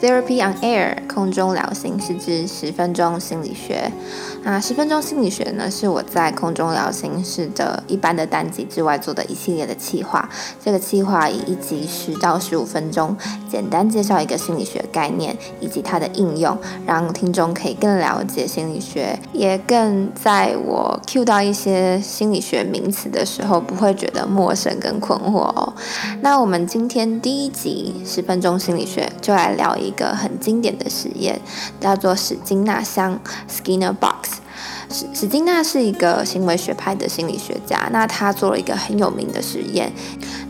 Therapy on Air 空中聊心室之十分钟心理学。那十分钟心理学呢，是我在空中聊心室的一般的单集之外做的一系列的企划。这个企划以一集十到十五分钟，简单介绍一个心理学概念以及它的应用，让听众可以更了解心理学，也更在我 cue 到一些心理学名词的时候，不会觉得陌生跟困惑哦。那我们今天第一集十分钟心理学就来聊一。个很经典的实验叫做史金纳箱 （Skinner Box）。史史金纳是一个行为学派的心理学家，那他做了一个很有名的实验。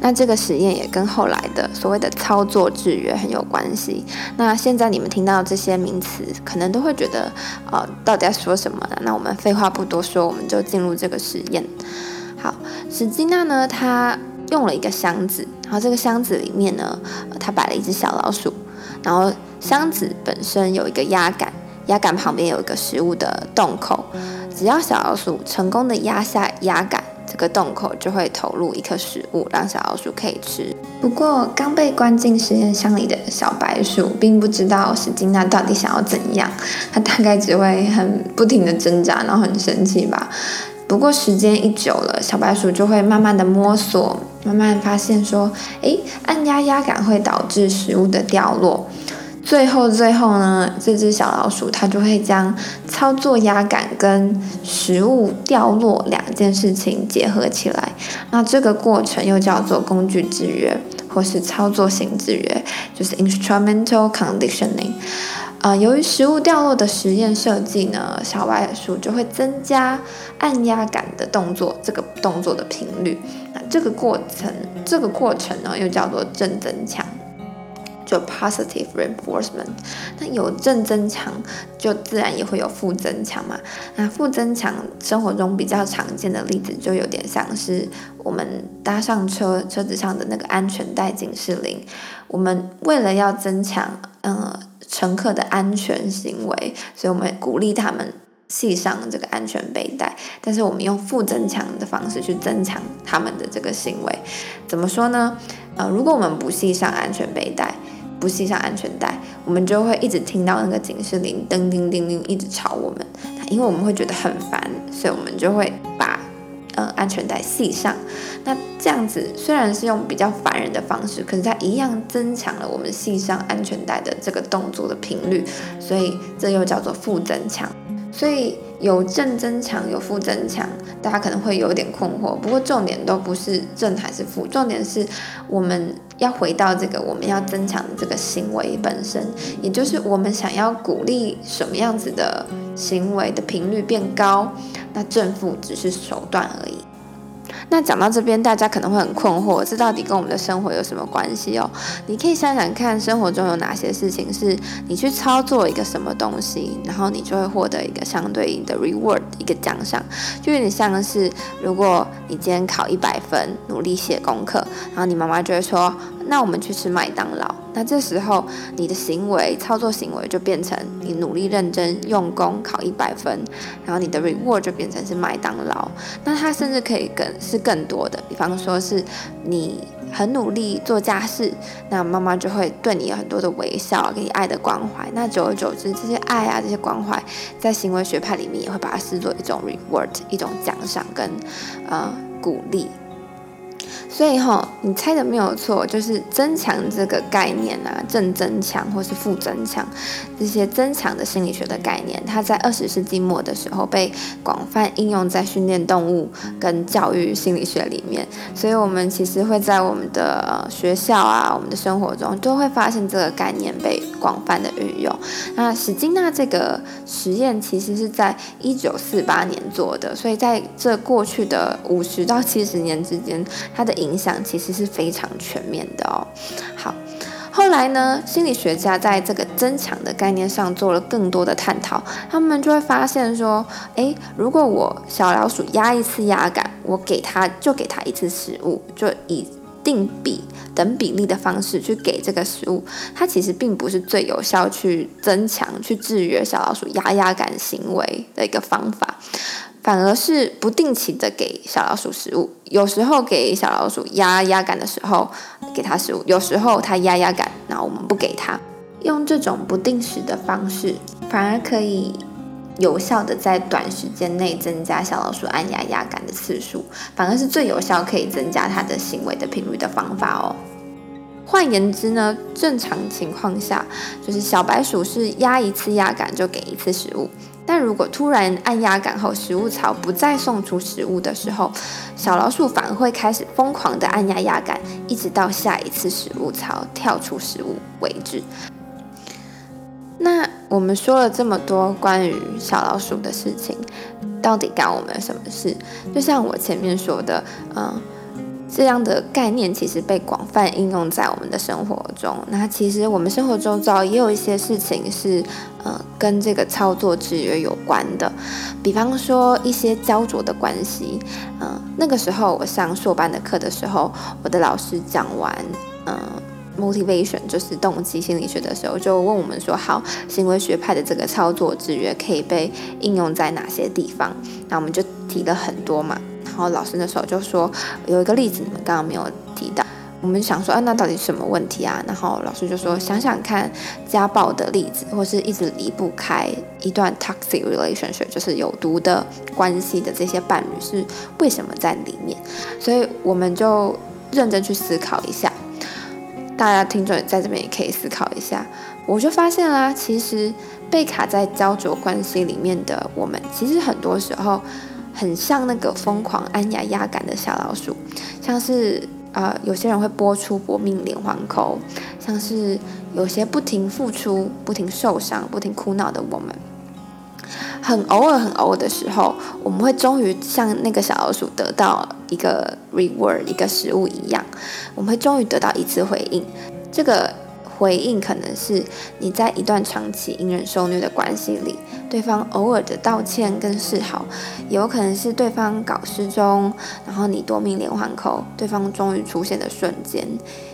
那这个实验也跟后来的所谓的操作制约很有关系。那现在你们听到这些名词，可能都会觉得，呃，到底在说什么呢？那我们废话不多说，我们就进入这个实验。好，史金纳呢，他用了一个箱子，然后这个箱子里面呢，他摆了一只小老鼠。然后箱子本身有一个压杆，压杆旁边有一个食物的洞口，只要小老鼠成功的压下压杆，这个洞口就会投入一颗食物，让小老鼠可以吃。不过刚被关进实验箱里的小白鼠并不知道史金纳到底想要怎样，它大概只会很不停的挣扎，然后很生气吧。不过时间一久了，小白鼠就会慢慢的摸索，慢慢发现说，诶，按压压杆会导致食物的掉落。最后最后呢，这只小老鼠它就会将操作压杆跟食物掉落两件事情结合起来。那这个过程又叫做工具制约，或是操作型制约，就是 instrumental conditioning。呃，由于食物掉落的实验设计呢，小白鼠就会增加按压杆的动作，这个动作的频率。那这个过程，这个过程呢，又叫做正增强，就 positive reinforcement。那有正增强，就自然也会有负增强嘛。那负增强，生活中比较常见的例子，就有点像是我们搭上车，车子上的那个安全带警示铃。我们为了要增强，嗯、呃。乘客的安全行为，所以我们鼓励他们系上这个安全背带。但是我们用负增强的方式去增强他们的这个行为，怎么说呢？呃，如果我们不系上安全背带，不系上安全带，我们就会一直听到那个警示铃叮叮叮叮一直吵我们，因为我们会觉得很烦，所以我们就会把。呃，安全带系上，那这样子虽然是用比较烦人的方式，可是它一样增强了我们系上安全带的这个动作的频率，所以这又叫做负增强。所以有正增强，有负增强，大家可能会有点困惑。不过重点都不是正还是负，重点是我们要回到这个我们要增强的这个行为本身，也就是我们想要鼓励什么样子的行为的频率变高，那正负只是手段而已。那讲到这边，大家可能会很困惑，这到底跟我们的生活有什么关系哦？你可以想想看，生活中有哪些事情是你去操作一个什么东西，然后你就会获得一个相对应的 reward，一个奖赏，就有点像是如果你今天考一百分，努力写功课，然后你妈妈就会说，那我们去吃麦当劳。那这时候你的行为操作行为就变成你努力认真用功考一百分，然后你的 reward 就变成是麦当劳。那它甚至可以更是更多的，比方说是你很努力做家事，那妈妈就会对你有很多的微笑，给你爱的关怀。那久而久之，这些爱啊这些关怀，在行为学派里面也会把它视作一种 reward，一种奖赏跟呃鼓励。所以哈，你猜的没有错，就是增强这个概念啊，正增强或是负增强，这些增强的心理学的概念，它在二十世纪末的时候被广泛应用在训练动物跟教育心理学里面。所以，我们其实会在我们的学校啊，我们的生活中，都会发现这个概念被广泛的运用。那史金纳这个实验其实是在一九四八年做的，所以在这过去的五十到七十年之间，它的影响其实是非常全面的哦。好，后来呢，心理学家在这个增强的概念上做了更多的探讨，他们就会发现说，诶，如果我小老鼠压一次压杆，我给它就给它一次食物，就以定比等比例的方式去给这个食物，它其实并不是最有效去增强、去制约小老鼠压压杆行为的一个方法。反而是不定期的给小老鼠食物，有时候给小老鼠压压杆的时候给它食物，有时候它压压杆，那我们不给它。用这种不定时的方式，反而可以有效的在短时间内增加小老鼠按压压杆的次数，反而是最有效可以增加它的行为的频率的方法哦。换言之呢，正常情况下，就是小白鼠是压一次压杆就给一次食物。但如果突然按压杆后，食物槽不再送出食物的时候，小老鼠反而会开始疯狂的按压压杆，一直到下一次食物槽跳出食物为止。那我们说了这么多关于小老鼠的事情，到底干我们什么事？就像我前面说的，嗯。这样的概念其实被广泛应用在我们的生活中。那其实我们生活中遭也有一些事情是，呃，跟这个操作制约有关的。比方说一些焦灼的关系。嗯、那个时候我上硕班的课的时候，我的老师讲完，嗯、，motivation 就是动机心理学的时候，就问我们说，好，行为学派的这个操作制约可以被应用在哪些地方？那我们就提了很多嘛。然后老师那时候就说，有一个例子你们刚刚没有提到，我们想说，啊，那到底什么问题啊？然后老师就说，想想看家暴的例子，或是一直离不开一段 toxic relationship，就是有毒的关系的这些伴侣是为什么在里面？所以我们就认真去思考一下，大家听众在这边也可以思考一下。我就发现啦，其实被卡在焦灼关系里面的我们，其实很多时候。很像那个疯狂按压压杆的小老鼠，像是呃有些人会拨出搏命连环扣，像是有些不停付出、不停受伤、不停哭闹的我们，很偶尔、很偶尔的时候，我们会终于像那个小老鼠得到一个 reward、一个食物一样，我们会终于得到一次回应，这个。回应可能是你在一段长期隐忍受虐的关系里，对方偶尔的道歉跟示好，也有可能是对方搞失踪，然后你夺命连环扣，对方终于出现的瞬间，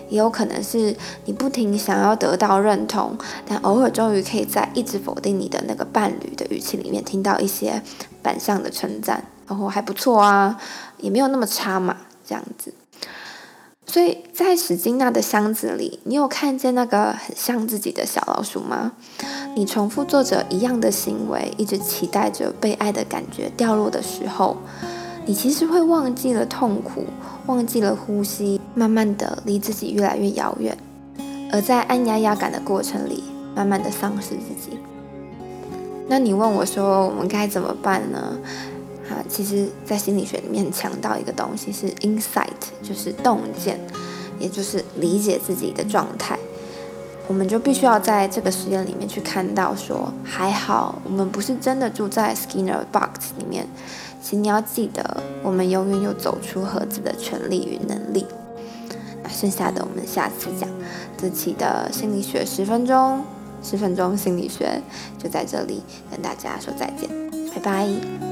也有可能是你不停想要得到认同，但偶尔终于可以在一直否定你的那个伴侣的语气里面听到一些反向的称赞，然后还不错啊，也没有那么差嘛，这样子。所以在史金纳的箱子里，你有看见那个很像自己的小老鼠吗？你重复做着一样的行为，一直期待着被爱的感觉掉落的时候，你其实会忘记了痛苦，忘记了呼吸，慢慢的离自己越来越遥远，而在按压压杆的过程里，慢慢的丧失自己。那你问我说，我们该怎么办呢？啊，其实，在心理学里面强调一个东西是 insight，就是洞见，也就是理解自己的状态。我们就必须要在这个实验里面去看到说，还好，我们不是真的住在 Skinner box 里面。请你要记得，我们永远有走出盒子的权利与能力。那剩下的，我们下次讲。这期的心理学十分钟，十分钟心理学就在这里跟大家说再见，拜拜。